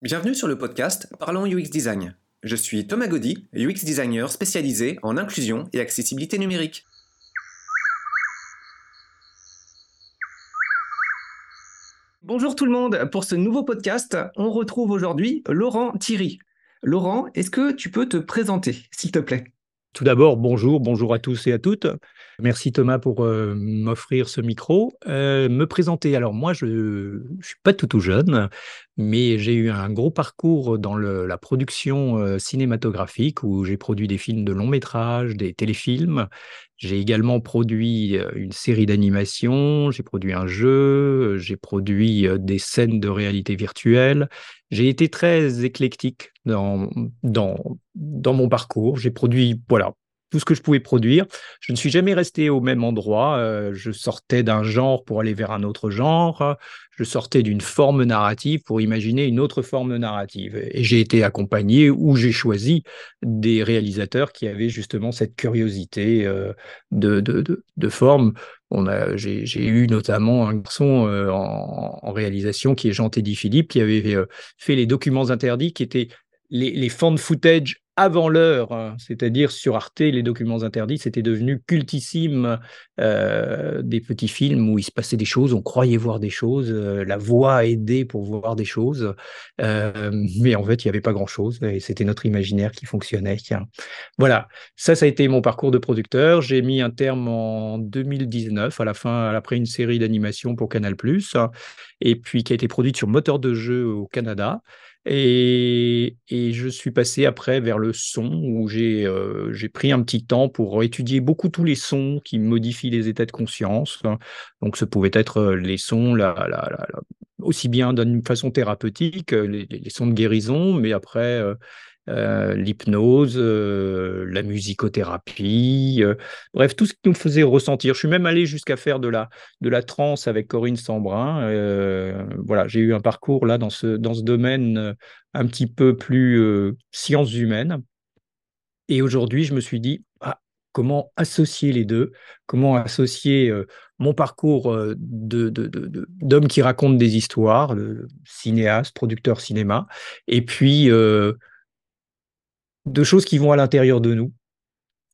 Bienvenue sur le podcast Parlons UX Design. Je suis Thomas Gaudy, UX designer spécialisé en inclusion et accessibilité numérique. Bonjour tout le monde, pour ce nouveau podcast, on retrouve aujourd'hui Laurent Thierry. Laurent, est-ce que tu peux te présenter, s'il te plaît? Tout d'abord, bonjour, bonjour à tous et à toutes. Merci Thomas pour euh, m'offrir ce micro. Euh, me présenter, alors moi je ne suis pas tout tout jeune, mais j'ai eu un gros parcours dans la production euh, cinématographique où j'ai produit des films de long métrage, des téléfilms. J'ai également produit une série d'animation, j'ai produit un jeu, j'ai produit des scènes de réalité virtuelle. J'ai été très éclectique dans, dans, dans mon parcours. J'ai produit, voilà, tout ce que je pouvais produire. Je ne suis jamais resté au même endroit. Euh, je sortais d'un genre pour aller vers un autre genre. Je sortais d'une forme narrative pour imaginer une autre forme narrative. Et j'ai été accompagné ou j'ai choisi des réalisateurs qui avaient justement cette curiosité euh, de, de, de, forme. J'ai eu notamment un garçon euh, en, réalisation qui est Jean-Teddy Philippe, qui avait fait les documents interdits, qui étaient les, les fan footage avant l'heure, hein, c'est-à-dire sur Arte, les documents interdits, c'était devenu cultissime euh, des petits films où il se passait des choses, on croyait voir des choses, euh, la voix a aidé pour voir des choses, euh, mais en fait, il n'y avait pas grand-chose et c'était notre imaginaire qui fonctionnait. Voilà, ça, ça a été mon parcours de producteur. J'ai mis un terme en 2019, à la fin, après une série d'animation pour Canal+, et puis qui a été produite sur moteur de jeu au Canada. Et, je suis passé après vers le son, où euh, j'ai pris un petit temps pour étudier beaucoup tous les sons qui modifient les états de conscience. Donc, ce pouvait être euh, les sons, aussi bien d'une façon thérapeutique, euh, les, sons de guérison, mais après, l'hypnose, euh, la musicothérapie, euh, bref, tout ce qui nous faisait ressentir. Je suis même allé jusqu'à faire de la, de la transe avec Corinne Sambrin. voilà, j'ai eu un parcours là dans ce, dans ce domaine un petit peu plus sciences humaines. Et aujourd'hui, je me suis dit, ah, comment associer les deux, comment associer mon parcours d'homme de, de, qui raconte des histoires, cinéaste, producteur cinéma, et puis de choses qui vont à l'intérieur de nous,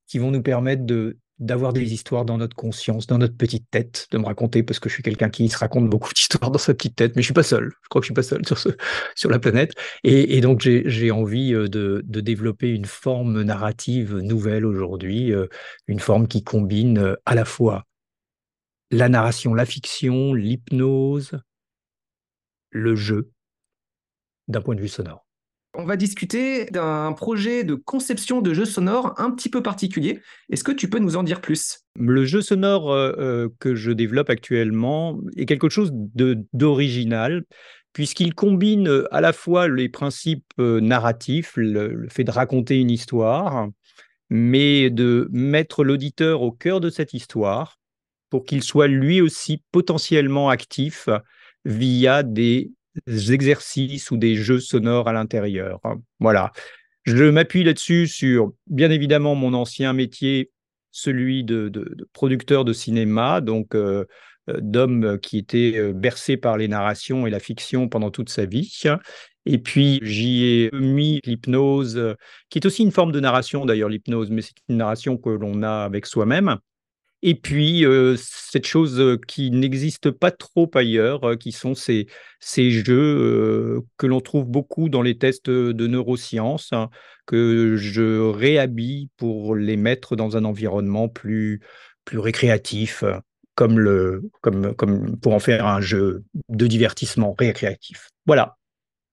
qui vont nous permettre de d'avoir des histoires dans notre conscience, dans notre petite tête, de me raconter, parce que je suis quelqu'un qui se raconte beaucoup d'histoires dans sa petite tête, mais je suis pas seul. Je crois que je suis pas seul sur, ce, sur la planète. Et, donc, j'ai envie euh, de, de, développer une forme narrative nouvelle aujourd'hui, euh, une forme qui combine euh, à la fois la narration, la fiction, l'hypnose, le jeu, d'un point de vue sonore. On va discuter d'un projet de conception de jeu sonore un petit peu particulier. Est-ce que tu peux nous en dire plus? Le jeu sonore euh, euh, que je développe actuellement est quelque chose d'original puisqu'il combine euh, à la fois les principes narratifs, le, fait de raconter une histoire, mais de mettre l'auditeur au cœur de cette histoire pour qu'il soit lui aussi potentiellement actif via des exercices ou des jeux sonores à l'intérieur. Hein. Voilà. Je m'appuie là-dessus sur, bien évidemment, mon ancien métier, celui de, producteur de cinéma, donc euh, euh, d'homme qui était euh, bercé par les narrations et la fiction pendant toute sa vie. Et puis, j'y ai mis l'hypnose, qui est aussi une forme de narration d'ailleurs, l'hypnose, mais c'est une narration que l'on a avec soi-même. Et puis, euh, cette chose euh, qui n'existe pas trop ailleurs, euh, qui sont ces, ces jeux que l'on trouve beaucoup dans les tests de neurosciences, hein, que je réhabille pour les mettre dans un environnement plus, plus récréatif, comme, le, comme, comme pour en faire un jeu de divertissement récréatif. Voilà.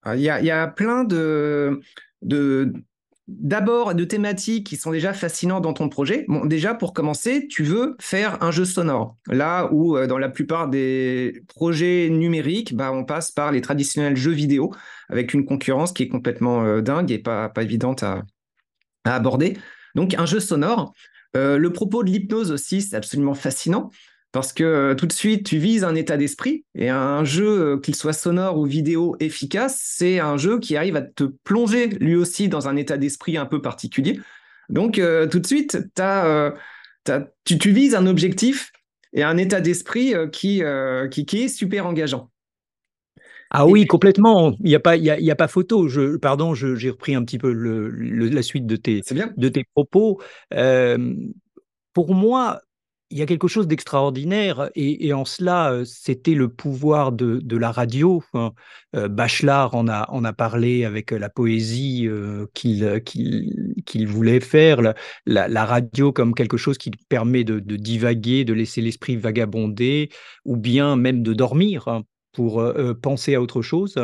Ah, il y a, y a plein de, de, d'abord de thématiques qui sont déjà fascinantes dans ton projet. Bon, déjà, pour commencer, tu veux faire un jeu sonore. Là où, euh, dans la plupart des projets numériques, bah, on passe par les traditionnels jeux vidéo avec une concurrence qui est complètement euh, dingue et pas, évidente à, aborder. Donc, un jeu sonore. Euh, le propos de l'hypnose aussi, c'est absolument fascinant. Parce que euh, tout de suite, tu vises un état d'esprit et un jeu, euh, qu'il soit sonore ou vidéo efficace, c'est un jeu qui arrive à te plonger lui aussi dans un état d'esprit un peu particulier. Donc euh, tout de suite, tu, vises un objectif et un état d'esprit qui, qui, est super engageant. Ah oui, complètement. Il n'y a, pas, il y a, pas photo. Je, pardon, j'ai repris un petit peu le, la suite de tes, de tes propos. Euh, pour moi, il y a quelque chose d'extraordinaire et, en cela, euh, c'était le pouvoir de, la radio. Euh, Bachelard en a, en a parlé avec la poésie qu'il voulait faire, la, radio comme quelque chose qui permet de, de divaguer, de laisser l'esprit vagabonder ou bien même de dormir. Hein pour penser à autre chose.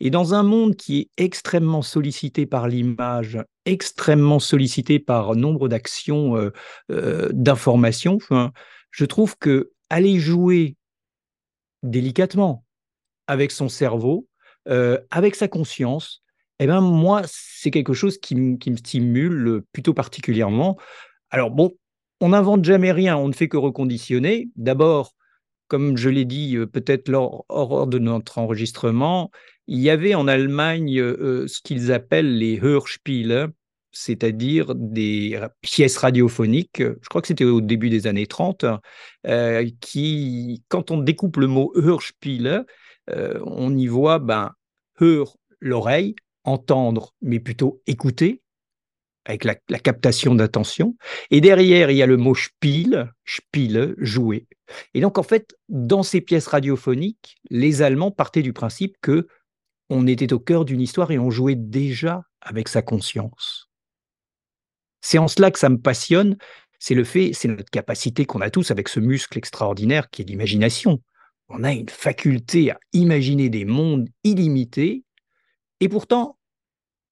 Et dans un monde qui est extrêmement sollicité par l'image, extrêmement sollicité par nombre d'actions, d'informations, je trouve que aller jouer délicatement avec son cerveau, avec sa conscience, eh ben moi, c'est quelque chose qui, qui me stimule plutôt particulièrement. Alors bon, on n'invente jamais rien, on ne fait que reconditionner. D'abord, comme je l'ai dit euh, peut-être lors, de notre enregistrement, il y avait en Allemagne euh, euh, ce qu'ils appellent les Hörspiele, c'est-à-dire des pièces radiophoniques, je crois que c'était au début des années 30, qui, quand on découpe le mot Hörspiele, on y voit ben, hör, l'oreille, entendre, mais plutôt écouter, avec la, captation d'attention. Et derrière, il y a le mot Spiel, Spiele, jouer. Et donc, en fait, dans ces pièces radiophoniques, les Allemands partaient du principe que on était au cœur d'une histoire et on jouait déjà avec sa conscience. C'est en cela que ça me passionne, c'est le fait, c'est notre capacité qu'on a tous avec ce muscle extraordinaire qui est l'imagination. On a une faculté à imaginer des mondes illimités, et pourtant,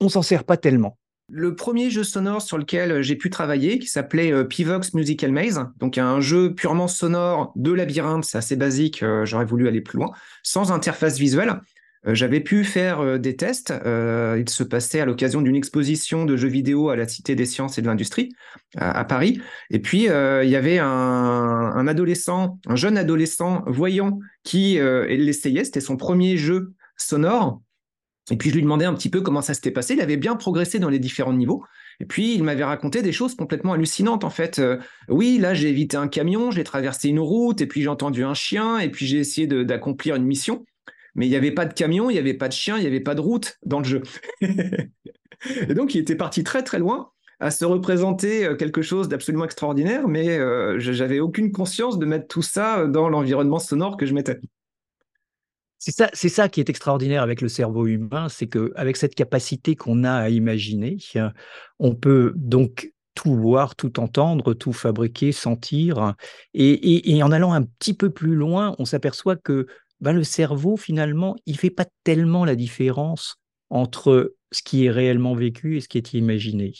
on s'en sert pas tellement. Le premier jeu sonore sur lequel euh, j'ai pu travailler, qui s'appelait euh, Pivox Musical Maze, donc un jeu purement sonore de labyrinthe, c'est assez basique, euh, j'aurais voulu aller plus loin, sans interface visuelle. J'avais pu faire des tests. il se passait à l'occasion d'une exposition de jeux vidéo à la Cité des Sciences et de l'Industrie à, Paris. Et puis il y avait un, adolescent, un jeune adolescent voyant qui l'essayait. C'était son premier jeu sonore. Et puis je lui demandais un petit peu comment ça s'était passé. Il avait bien progressé dans les différents niveaux. Et puis il m'avait raconté des choses complètement hallucinantes en fait. Euh, oui, là j'ai évité un camion, j'ai traversé une route, et puis j'ai entendu un chien, et puis j'ai essayé d'accomplir une mission. Mais il n'y avait pas de camion, il n'y avait pas de chien, il n'y avait pas de route dans le jeu. et donc il était parti très très loin à se représenter euh, quelque chose d'absolument extraordinaire, mais euh, j'avais aucune conscience de mettre tout ça dans l'environnement sonore que je mettais. C'est ça, c'est ça qui est extraordinaire avec le cerveau humain, c'est que avec cette capacité qu'on a à imaginer, on peut donc tout voir, tout entendre, tout fabriquer, sentir. Et, en allant un petit peu plus loin, on s'aperçoit que ben, le cerveau, finalement, il fait pas tellement la différence entre ce qui est réellement vécu et ce qui est imaginé.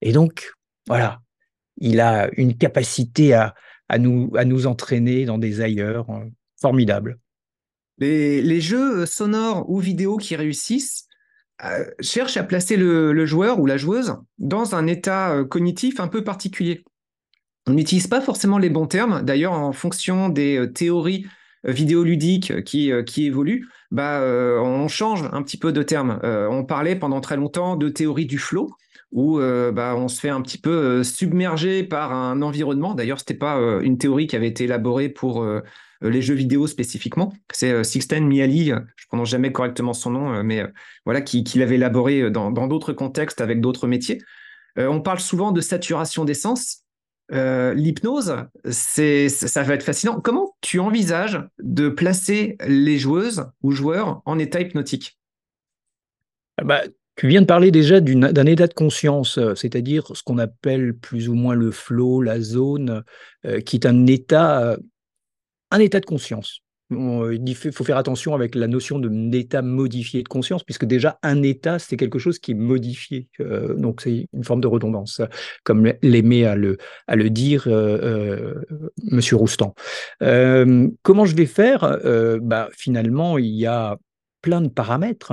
Et donc, voilà, il a une capacité à, nous, à nous entraîner dans des ailleurs euh, formidables. Les, jeux sonores ou vidéo qui réussissent euh, cherchent à placer le, joueur ou la joueuse dans un état euh, cognitif un peu particulier. On n'utilise pas forcément les bons termes, d'ailleurs en fonction des euh, théories vidéoludiques qui, qui évoluent, bah, on change un petit peu de termes. on parlait pendant très longtemps de théorie du flow, où bah, on se fait un petit peu submerger par un environnement. D'ailleurs, ce n'était pas une théorie qui avait été élaborée pour euh, les jeux vidéo spécifiquement. C'est euh, Sixten Miali, je ne prononce jamais correctement son nom, euh, mais voilà, qui, l'avait élaboré dans d'autres contextes avec d'autres métiers. on parle souvent de saturation d'essence. L'hypnose, ça va être fascinant. Comment tu envisages de placer les joueuses ou joueurs en état hypnotique? Ah bah, tu viens de parler déjà d'un état de conscience, c'est-à-dire ce qu'on appelle plus ou moins le flow, la zone, qui est un état un état de conscience. Il faut faire attention avec la notion d'état modifié de conscience, puisque déjà un état, c'est quelque chose qui est modifié. Euh, donc c'est une forme de redondance, comme l'aimait à le, dire euh, euh, Monsieur Roustan. comment je vais faire? Bah, Finalement, il y a plein de paramètres.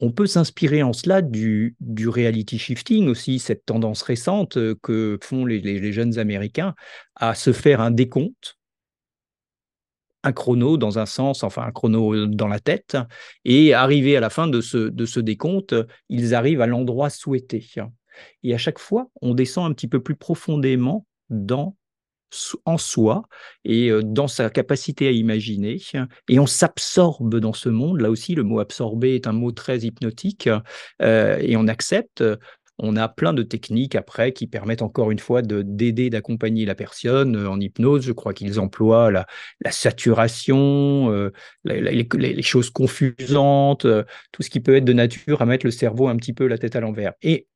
On peut s'inspirer en cela du, du, reality shifting aussi, cette tendance récente que font les, jeunes Américains à se faire un décompte un chrono dans un sens, enfin un chrono dans la tête, et arrivé à la fin de ce décompte, ils arrivent à l'endroit souhaité. Et à chaque fois, on descend un petit peu plus profondément dans en soi et dans sa capacité à imaginer. Et on s'absorbe dans ce monde. Là aussi, le mot absorber est un mot très hypnotique. et on accepte. On a plein de techniques après qui permettent encore une fois d'aider, d'accompagner la personne en hypnose. Je crois qu'ils emploient la, saturation, les, choses confusantes, tout ce qui peut être de nature à mettre le cerveau un petit peu la tête à l'envers. Et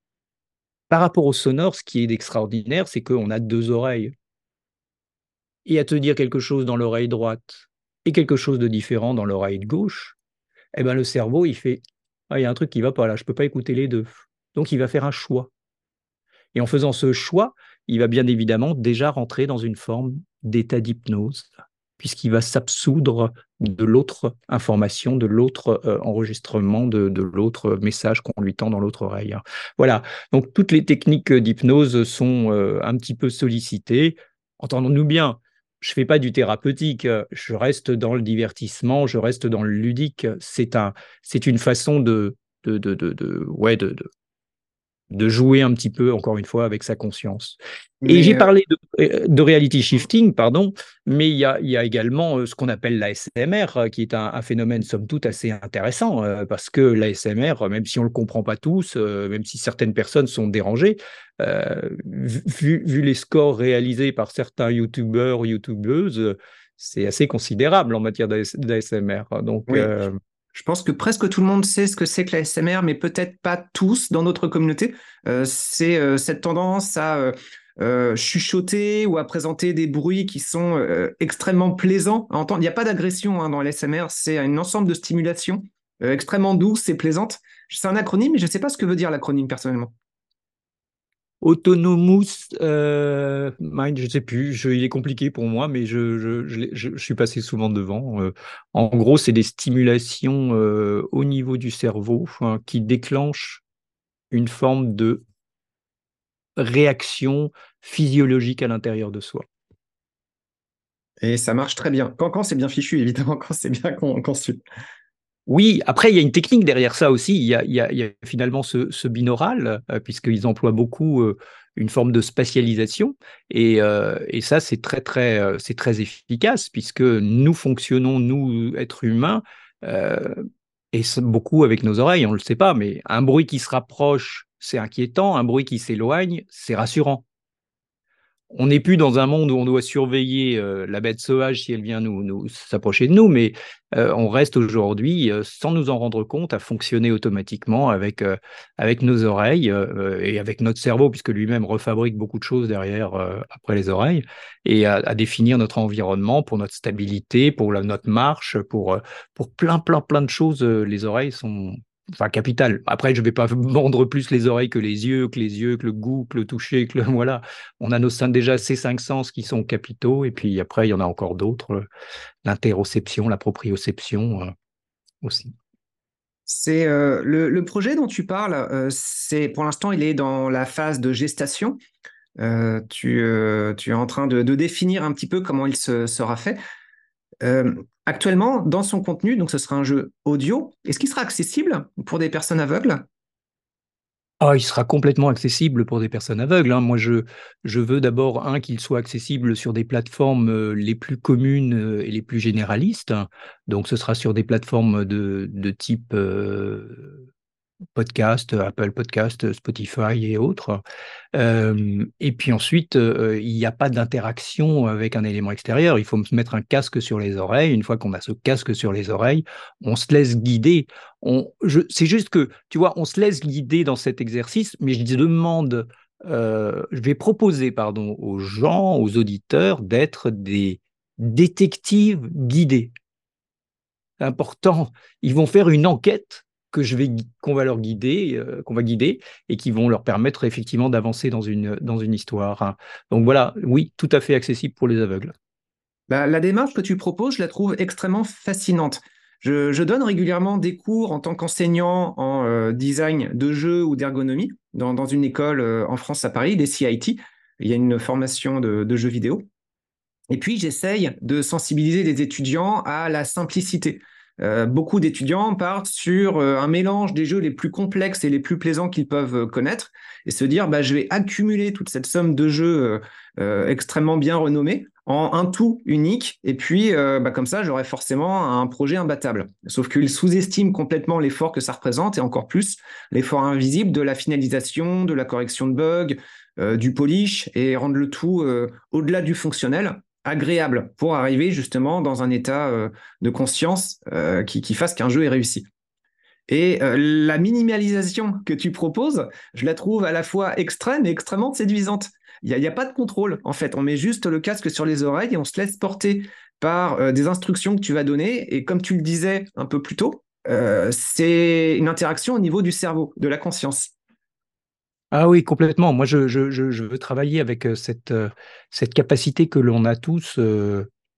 par rapport au sonore, ce qui est extraordinaire, c'est qu'on a deux oreilles et à te dire quelque chose dans l'oreille droite et quelque chose de différent dans l'oreille gauche, eh ben le cerveau, il fait ah, il y a un truc qui va pas là, je peux pas écouter les deux. Donc il va faire un choix. Et en faisant ce choix, il va bien évidemment déjà rentrer dans une forme d'état d'hypnose, puisqu'il va s'absoudre de l'autre information, de l'autre euh, enregistrement, de, de l'autre message qu'on lui tend dans l'autre oreille. Voilà, donc toutes les techniques d'hypnose sont euh, un petit peu sollicitées. Entendons-nous bien, je fais pas du thérapeutique, je reste dans le divertissement, je reste dans le ludique. C'est un, c'est une façon de, de, de, de, de jouer un petit peu, encore une fois, avec sa conscience. et j'ai euh, parlé euh, de, reality shifting, pardon, mais il y a, y a également euh, ce qu'on appelle l'ASMR, qui est un, phénomène, somme toute, assez intéressant, parce que l'ASMR, même si on ne le comprend pas tous, même si certaines personnes sont dérangées, vu, vu, les scores réalisés par certains youtubeurs ou youtubeuses, c'est assez considérable en matière d'ASMR. Donc, je pense que presque tout le monde sait ce que c'est que la SMR, mais peut-être pas tous dans notre communauté. Euh, c'est euh, cette tendance à euh, chuchoter ou à présenter des bruits qui sont extrêmement plaisants à entendre. Il n'y a pas d'agression hein, dans l'ASMR, c'est un ensemble de stimulations extrêmement douces et plaisantes. C'est un acronyme, mais je ne sais pas ce que veut dire l'acronyme personnellement. Autonomous euh, Mind, je ne sais plus, il est compliqué pour moi, mais je, suis passé souvent devant. Euh. en gros, c'est des stimulations euh, au niveau du cerveau qui déclenchent une forme de réaction physiologique à l'intérieur de soi. Et ça marche très bien. Quand, quand c'est bien fichu, évidemment, quand c'est bien conçu. Oui, après, il y a une technique derrière ça aussi. Il y a, finalement ce, binaural, euh, puisqu'ils emploient beaucoup euh, une forme de spatialisation. Et, euh, ça, c'est très, c'est très efficace, puisque nous fonctionnons, nous, êtres humains, et beaucoup avec nos oreilles, on ne le sait pas, mais un bruit qui se rapproche, c'est inquiétant. Un bruit qui s'éloigne, c'est rassurant on n'est plus dans un monde où on doit surveiller euh, la bête sauvage si elle vient nous, s'approcher de nous, mais euh, on reste aujourd'hui, euh, sans nous en rendre compte, à fonctionner automatiquement avec, avec nos oreilles et avec notre cerveau, puisque lui-même refabrique beaucoup de choses derrière, après les oreilles, et à, définir notre environnement pour notre stabilité, pour notre marche, pour, pour plein, plein, plein de choses. les oreilles sont, enfin capital. Après, je ne vais pas vendre plus les oreilles que les yeux, que les yeux, que le goût, que le toucher, que le voilà. On a nos déjà ces cinq sens qui sont capitaux, et puis après, il y en a encore d'autres, l'interoception, la proprioception euh, aussi. C'est euh, le, projet dont tu parles. Euh, c'est pour l'instant, il est dans la phase de gestation. Tu, es en train de, définir un petit peu comment il se, sera fait. Euh, actuellement, dans son contenu, donc ce sera un jeu audio, est-ce qu'il sera accessible pour des personnes aveugles? Ah, il sera complètement accessible pour des personnes aveugles. Hein. Moi, je, veux d'abord, un, qu'il soit accessible sur des plateformes euh, les plus communes euh, et les plus généralistes. Donc, ce sera sur des plateformes de type podcast, Apple Podcast, Spotify et autres. et puis ensuite, il n'y a pas d'interaction avec un élément extérieur. Il faut mettre un casque sur les oreilles. Une fois qu'on a ce casque sur les oreilles, on se laisse guider. c'est juste que, tu vois, on se laisse guider dans cet exercice, mais je demande, je vais proposer, pardon, aux gens, aux auditeurs d'être des détectives guidés. Important. Ils vont faire une enquête que je vais qu'on va leur guider, euh, qu'on va guider et qui vont leur permettre effectivement d'avancer dans une dans une histoire. Donc voilà, oui, tout à fait accessible pour les aveugles. Bah, la démarche que tu proposes, je la trouve extrêmement fascinante. Je, donne régulièrement des cours en tant qu'enseignant en euh, design de jeux ou d'ergonomie dans, dans, une école euh, en France à Paris, des CIT. Il y a une formation de, de jeux vidéo. Et puis, j'essaye de sensibiliser les étudiants à la simplicité beaucoup d'étudiants partent sur un mélange des jeux les plus complexes et les plus plaisants qu'ils peuvent connaître et se dire bah, je vais accumuler toute cette somme de jeux extrêmement bien renommés en un tout unique. Et puis, euh, bah, comme ça, j'aurais forcément un projet imbattable. Sauf qu'il sous-estime complètement l'effort que ça représente et encore plus l'effort invisible de la finalisation, de la correction de bugs, euh, du polish et rendre le tout euh, au-delà du fonctionnel agréable pour arriver justement dans un état de conscience qui, qui fasse qu'un jeu est réussi. Et la minimalisation que tu proposes, je la trouve à la fois extrême et extrêmement séduisante. Il n'y a, pas de contrôle, en fait. On met juste le casque sur les oreilles et on se laisse porter par euh, des instructions que tu vas donner. Et comme tu le disais un peu plus tôt, euh, c'est une interaction au niveau du cerveau, de la conscience. Ah oui, complètement. Moi, je, veux travailler avec euh, cette, cette capacité que l'on a tous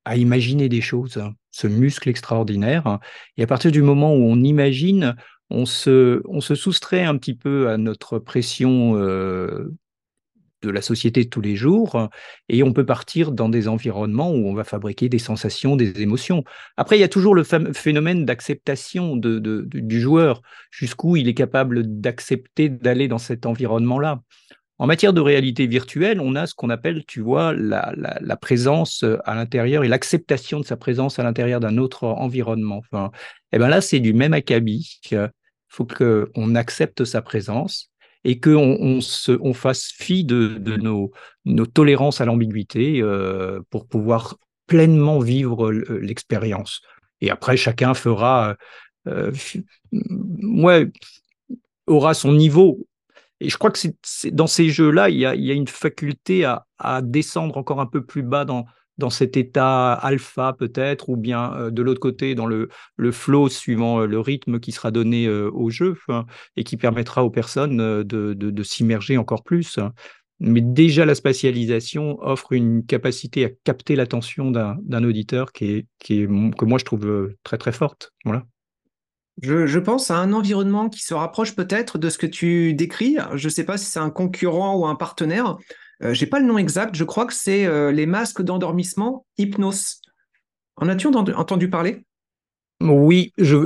à imaginer des choses, hein, ce muscle extraordinaire. Et à partir du moment où on imagine, on se, on se soustrait un petit peu à notre pression de la société de tous les jours, et on peut partir dans des environnements où on va fabriquer des sensations, des émotions. Après, il y a toujours le phénomène d'acceptation du joueur, jusqu'où il est capable d'accepter d'aller dans cet environnement-là. En matière de réalité virtuelle, on a ce qu'on appelle, tu vois, la, la, présence à l'intérieur et l'acceptation de sa présence à l'intérieur d'un autre environnement. Enfin, et eh ben là, c'est du même acabit. Il faut qu'on accepte sa présence et qu'on on, on fasse fi de, nos, nos, tolérances à l'ambiguïté euh, pour pouvoir pleinement vivre l'expérience. Et après, chacun fera, euh, ouais, aura son niveau. Et je crois que dans ces jeux-là, il, il y, a, une faculté à, à, descendre encore un peu plus bas dans, dans cet état alpha peut-être, ou bien euh, de l'autre côté dans le, le flow suivant euh, le rythme qui sera donné euh, au jeu et qui permettra aux personnes de, de, s'immerger encore plus. Mais déjà, la spatialisation offre une capacité à capter l'attention d'un auditeur qui est, qui est, que moi je trouve très très forte. Voilà. Je, je, pense à un environnement qui se rapproche peut-être de ce que tu décris. Je ne sais pas si c'est un concurrent ou un partenaire, euh, j'ai pas le nom exact, je crois que c'est euh, les masques d'endormissement Hypnos. En as-tu entendu, parler? Oui, je,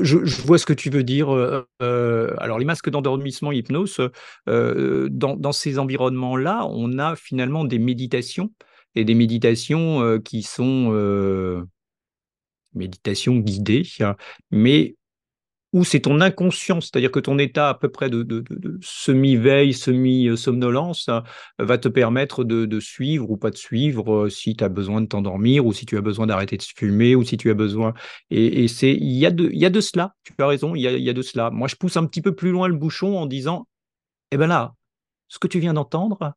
vois ce que tu veux dire. Euh, alors, les masques d'endormissement hypnose, dans, ces environnements-là, on a finalement des méditations et des méditations qui sont méditations guidées, mais ou c'est ton inconscient, c'est-à-dire que ton état à peu près de, semi-veille, semi-somnolence euh, va te permettre de, suivre ou pas de suivre euh, si tu as besoin de t'endormir ou si tu as besoin d'arrêter de fumer ou si tu as besoin. Et, c'est il y, a de, y a de cela, tu as raison, il y a, y a de cela. Moi, je pousse un petit peu plus loin le bouchon en disant, eh ben là, ce que tu viens d'entendre,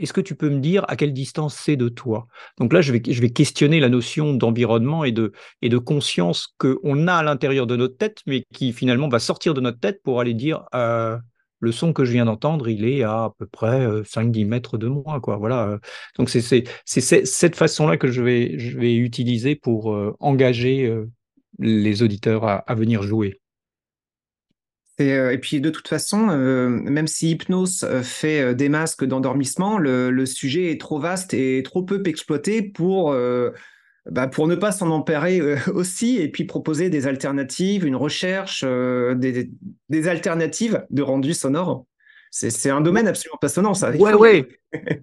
est-ce que tu peux me dire à quelle distance c'est de toi? Donc là, je vais, questionner la notion d'environnement et de, et de conscience qu'on a à l'intérieur de notre tête, mais qui finalement va sortir de notre tête pour aller dire euh, le son que je viens d'entendre, il est à à peu près 5-10 euh, mètres de moi. Quoi. Voilà. Donc c'est cette façon-là que je vais, utiliser pour euh, engager les auditeurs à venir jouer. Euh, et, puis de toute façon, euh, même si Hypnose euh, fait des masques d'endormissement, le, sujet est trop vaste et trop peu exploité pour, bah, pour ne pas s'en emparer aussi et puis proposer des alternatives, une recherche, des, des, alternatives de rendu sonore. C'est un domaine absolument passionnant, ça. Il ouais, ouais.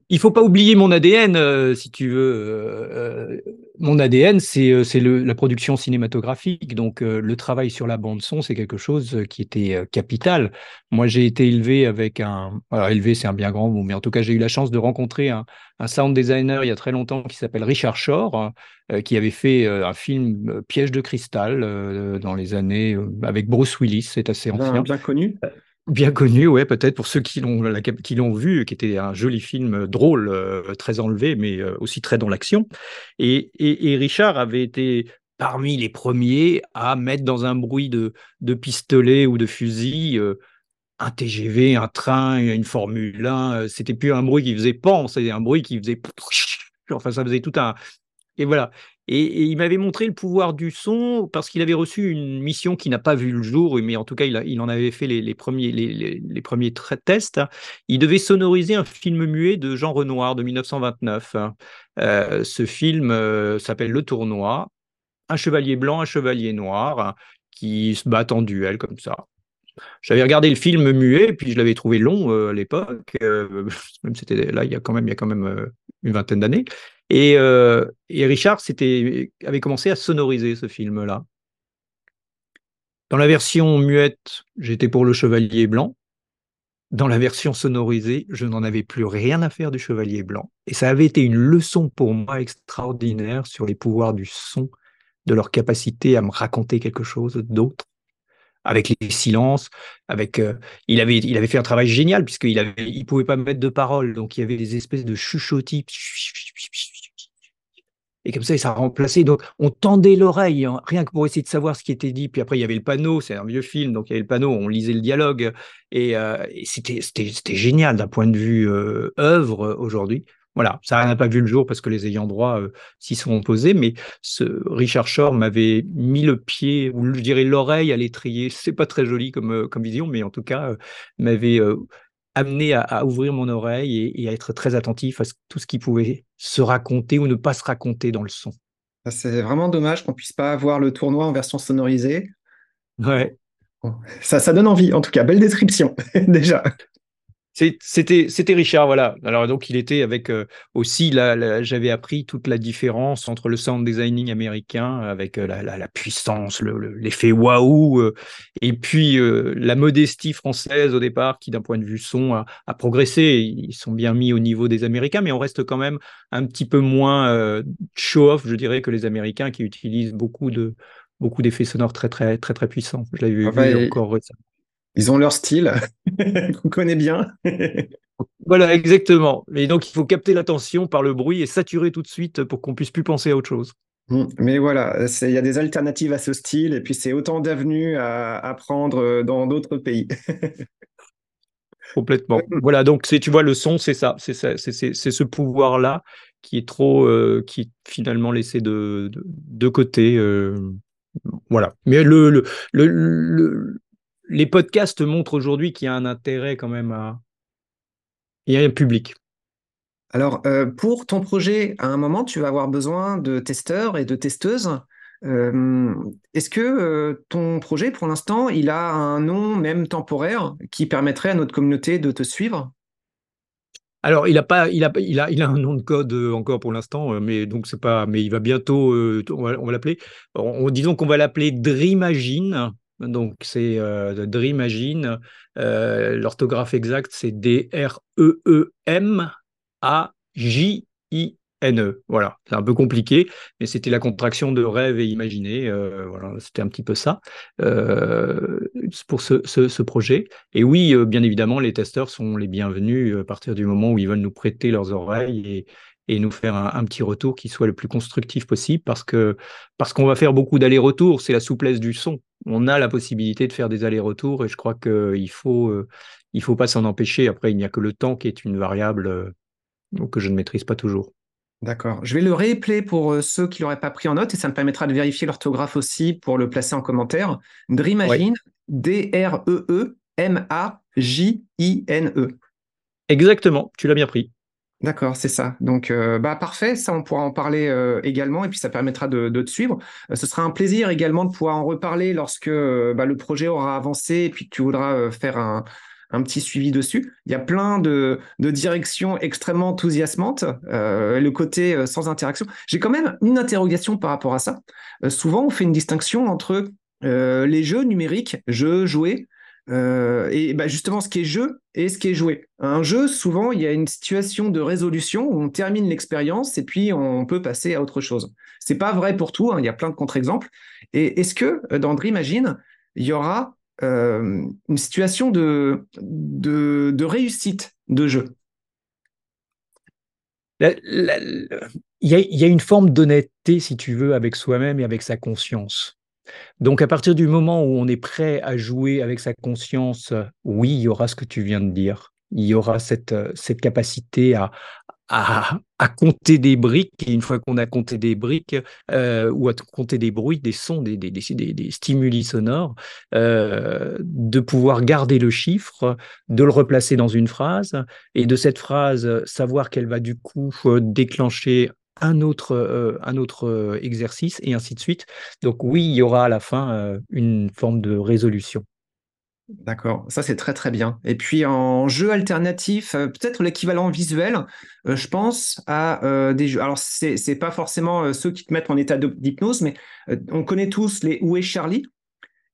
Il faut pas oublier mon ADN, si tu veux. Euh, euh, mon ADN, c'est la production cinématographique. Donc, le travail sur la bande-son, c'est quelque chose qui était capital. Moi, j'ai été élevé avec un. Alors, élevé, c'est un bien grand mot, mais en tout cas, j'ai eu la chance de rencontrer un, un, sound designer il y a très longtemps qui s'appelle Richard Shore, qui avait fait un film Piège de cristal dans les années avec Bruce Willis. C'est assez ancien. Bien, bien connu. Bien connu, ouais, peut-être pour ceux qui l'ont qui l'ont vu, qui était un joli film drôle, euh, très enlevé, mais euh, aussi très dans l'action. Et, et, Richard avait été parmi les premiers à mettre dans un bruit de, de pistolet ou de fusil euh, un TGV, un train, une Formule 1. C'était plus un bruit qui faisait pan, c'était un bruit qui faisait. Enfin, ça faisait tout un. Et voilà. Et, il m'avait montré le pouvoir du son parce qu'il avait reçu une mission qui n'a pas vu le jour, mais en tout cas, il, en avait fait les, premiers, tests. Il devait sonoriser un film muet de Jean Renoir de 1929. Euh, ce film euh, s'appelle Le Tournoi. un chevalier blanc, un chevalier noir qui se battent en duel comme ça. J'avais regardé le film muet, puis je l'avais trouvé long à l'époque, même c'était là il y a quand même une vingtaine d'années. Et, et, Richard avait commencé à sonoriser ce film-là. Dans la version muette, j'étais pour le chevalier blanc. Dans la version sonorisée, je n'en avais plus rien à faire du chevalier blanc. Et ça avait été une leçon pour moi extraordinaire sur les pouvoirs du son, de leur capacité à me raconter quelque chose d'autre avec les silences, avec euh, il avait il avait fait un travail génial puisqu'il avait il pouvait pas mettre de paroles, donc il y avait des espèces de chuchotis et comme ça, ça remplacé. Donc, on tendait l'oreille, hein, rien que pour essayer de savoir ce qui était dit. Puis après, il y avait le panneau, c'est un vieux film, donc il y avait le panneau, on lisait le dialogue. Et, euh, c'était génial d'un point de vue euh, œuvre aujourd'hui. Voilà, ça n'a pas vu le jour parce que les ayants droit euh, s'y sont opposés, mais ce Richard Shore m'avait mis le pied, ou je dirais l'oreille à l'étrier. C'est pas très joli comme, comme vision, mais en tout cas, m'avait amené à, ouvrir mon oreille et, à être très attentif à tout ce qui pouvait se raconter ou ne pas se raconter dans le son. C'est vraiment dommage qu'on puisse pas avoir le tournoi en version sonorisée. Ouais. Ça, ça donne envie, en tout cas. Belle description, déjà. C'était, Richard, voilà. Alors donc il était avec euh, aussi, là, j'avais appris toute la différence entre le sound designing américain avec euh, la, puissance, l'effet waouh, euh, et puis la modestie française au départ qui d'un point de vue son a, progressé. Ils sont bien mis au niveau des Américains, mais on reste quand même un petit peu moins show-off, je dirais, que les Américains qui utilisent beaucoup de beaucoup d'effets sonores très très très très puissants. Je l'avais vu, ah encore récemment. Ils ont leur style qu'on connaît bien. voilà, exactement. Et donc, il faut capter l'attention par le bruit et saturer tout de suite pour qu'on puisse plus penser à autre chose. Mmh. Mais voilà, il y a des alternatives à ce style et puis c'est autant d'avenues à, prendre dans d'autres pays. Complètement. Voilà, donc tu vois, le son, c'est ça, c'est ce pouvoir-là qui est trop, euh, qui est finalement laissé de, de, côté. Euh, voilà. Mais le, le, le, les podcasts montrent aujourd'hui qu'il y a un intérêt quand même à. Il y a un public. Alors, euh, pour ton projet, à un moment, tu vas avoir besoin de testeurs et de testeuses. Euh, est-ce que euh, ton projet, pour l'instant, il a un nom même temporaire qui permettrait à notre communauté de te suivre? Alors, il a pas, il a, il a, il a un nom de code encore pour l'instant, mais donc c'est pas, mais il va bientôt, on va, l'appeler. disons qu'on va l'appeler Dreamagine. Donc, c'est euh, Dreamagine. Euh, l'orthographe exacte, c'est D-R-E-E-M-A-J-I-N-E. Voilà, c'est un peu compliqué, mais c'était la contraction de rêve et imaginer. Euh, voilà, c'était un petit peu ça pour ce, projet. Et oui, bien évidemment, les testeurs sont les bienvenus à partir du moment où ils veulent nous prêter leurs oreilles et, nous faire un, petit retour qui soit le plus constructif possible parce parce qu'on va faire beaucoup d'allers-retours. C'est la souplesse du son. On a la possibilité de faire des allers-retours et je crois qu'il faut euh, il faut pas s'en empêcher. Après, il n'y a que le temps qui est une variable euh, que je ne maîtrise pas toujours. D'accord. Je vais le réépeler pour euh, ceux qui l'auraient pas pris en note et ça me permettra de vérifier l'orthographe aussi pour le placer en commentaire. Dreamagine, D-R-E-E-M-A-J-I-N-E. -E. Exactement, tu l'as bien pris. D'accord, c'est ça. Donc, euh, bah parfait. Ça, on pourra en parler euh, également, et puis ça permettra de, te suivre. Euh, ce sera un plaisir également de pouvoir en reparler lorsque bah, le projet aura avancé, et puis que tu voudras faire un, petit suivi dessus. Il y a plein de, directions extrêmement enthousiasmantes. le côté sans interaction. J'ai quand même une interrogation par rapport à ça. souvent, on fait une distinction entre les jeux numériques, jeux joués, euh, et bah, justement, ce qui est jeu et ce qui est joué. Un jeu, souvent, il y a une situation de résolution où on termine l'expérience et puis on peut passer à autre chose. C'est pas vrai pour tout, hein, il y a plein de contre-exemples. Et est-ce que euh, dans Dreamagine, il y aura euh, une situation de, de, réussite de jeu? Il y, a une forme d'honnêteté, si tu veux, avec soi-même et avec sa conscience. Donc à partir du moment où on est prêt à jouer avec sa conscience, oui, il y aura ce que tu viens de dire. Il y aura cette, euh, cette capacité à, à, compter des briques, et une fois qu'on a compté des briques, euh, ou à compter des bruits, des sons, des, des, des, stimuli sonores, euh, de pouvoir garder le chiffre, de le replacer dans une phrase, et de cette phrase, savoir qu'elle va du coup déclencher un autre, un autre exercice et ainsi de suite. Donc oui, il y aura à la fin une forme de résolution. D'accord, ça c'est très très bien. Et puis en jeu alternatif, peut-être l'équivalent visuel, je pense à des jeux. Alors c'est c'est pas forcément ceux qui te mettent en état d'hypnose, mais on connaît tous les Où est Charlie?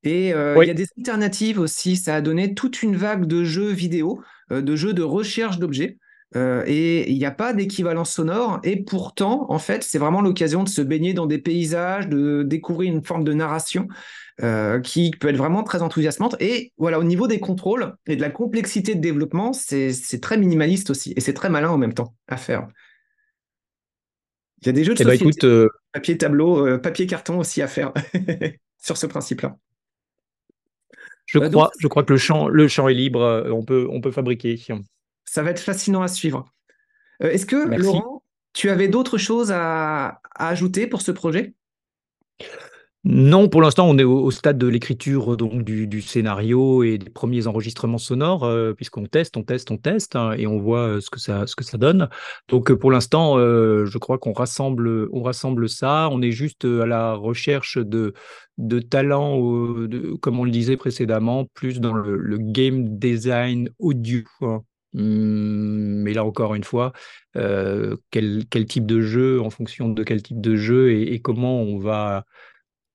Et il y a des alternatives aussi. Ça a donné toute une vague de jeux vidéo, de jeux de recherche d'objets. Et il n'y a pas d'équivalent sonore. Et pourtant, en fait, c'est vraiment l'occasion de se baigner dans des paysages, de découvrir une forme de narration qui peut être vraiment très enthousiasmante. Et voilà, au niveau des contrôles et de la complexité de développement, c'est très minimaliste aussi. Et c'est très malin en même temps à faire. Il y a des jeux de société, papier tableau, papier carton aussi à faire sur ce principe-là. Je, bah, crois, je crois que le champ, le champ est libre, euh, on peut, on peut fabriquer. Ça va être fascinant à suivre. Euh, est-ce que, Laurent, tu avais d'autres choses à, à ajouter pour ce projet? Non, pour l'instant, on est au, stade de l'écriture donc du, scénario et des premiers enregistrements sonores, euh, puisqu'on teste, on teste, on teste, hein, et on voit euh, ce que ça, ce que ça donne. Donc, euh, pour l'instant, je crois qu'on rassemble, on rassemble ça. On est juste à la recherche de, de talents, de, comme on le disait précédemment, plus dans le, game design audio. Hein. Hum, mais là encore une fois, quel, quel, type de jeu, en fonction de quel type de jeu et comment on va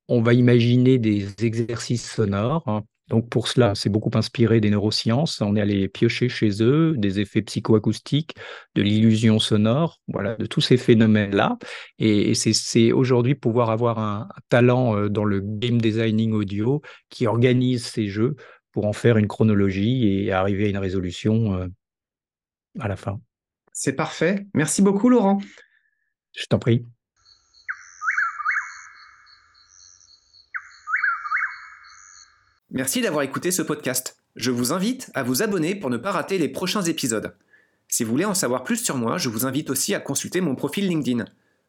on va imaginer des exercices sonores. Hein. Donc pour cela, c'est beaucoup inspiré des neurosciences. On est allé piocher chez eux des effets psychoacoustiques, de l'illusion sonore, voilà, de tous ces phénomènes-là. Et, c'est aujourd'hui pouvoir avoir un, talent euh, dans le game designing audio qui organise ces jeux pour en faire une chronologie et arriver à une résolution euh, à la fin. C'est parfait. Merci beaucoup, Laurent. Je t'en prie. Merci d'avoir écouté ce podcast. Je vous invite à vous abonner pour ne pas rater les prochains épisodes. Si vous voulez en savoir plus sur moi, je vous invite aussi à consulter mon profil LinkedIn.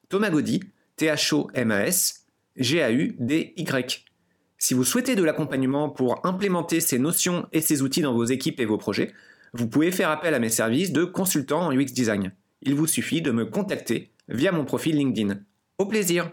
Thomas Gaudy, T-H-O-M-A-S, G-A-U-D-Y. Si vous souhaitez de l'accompagnement pour implémenter ces notions et ces outils dans vos équipes et vos projets, vous pouvez faire appel à mes services de consultant en UX Design. Il vous suffit de me contacter via mon profil LinkedIn. Au plaisir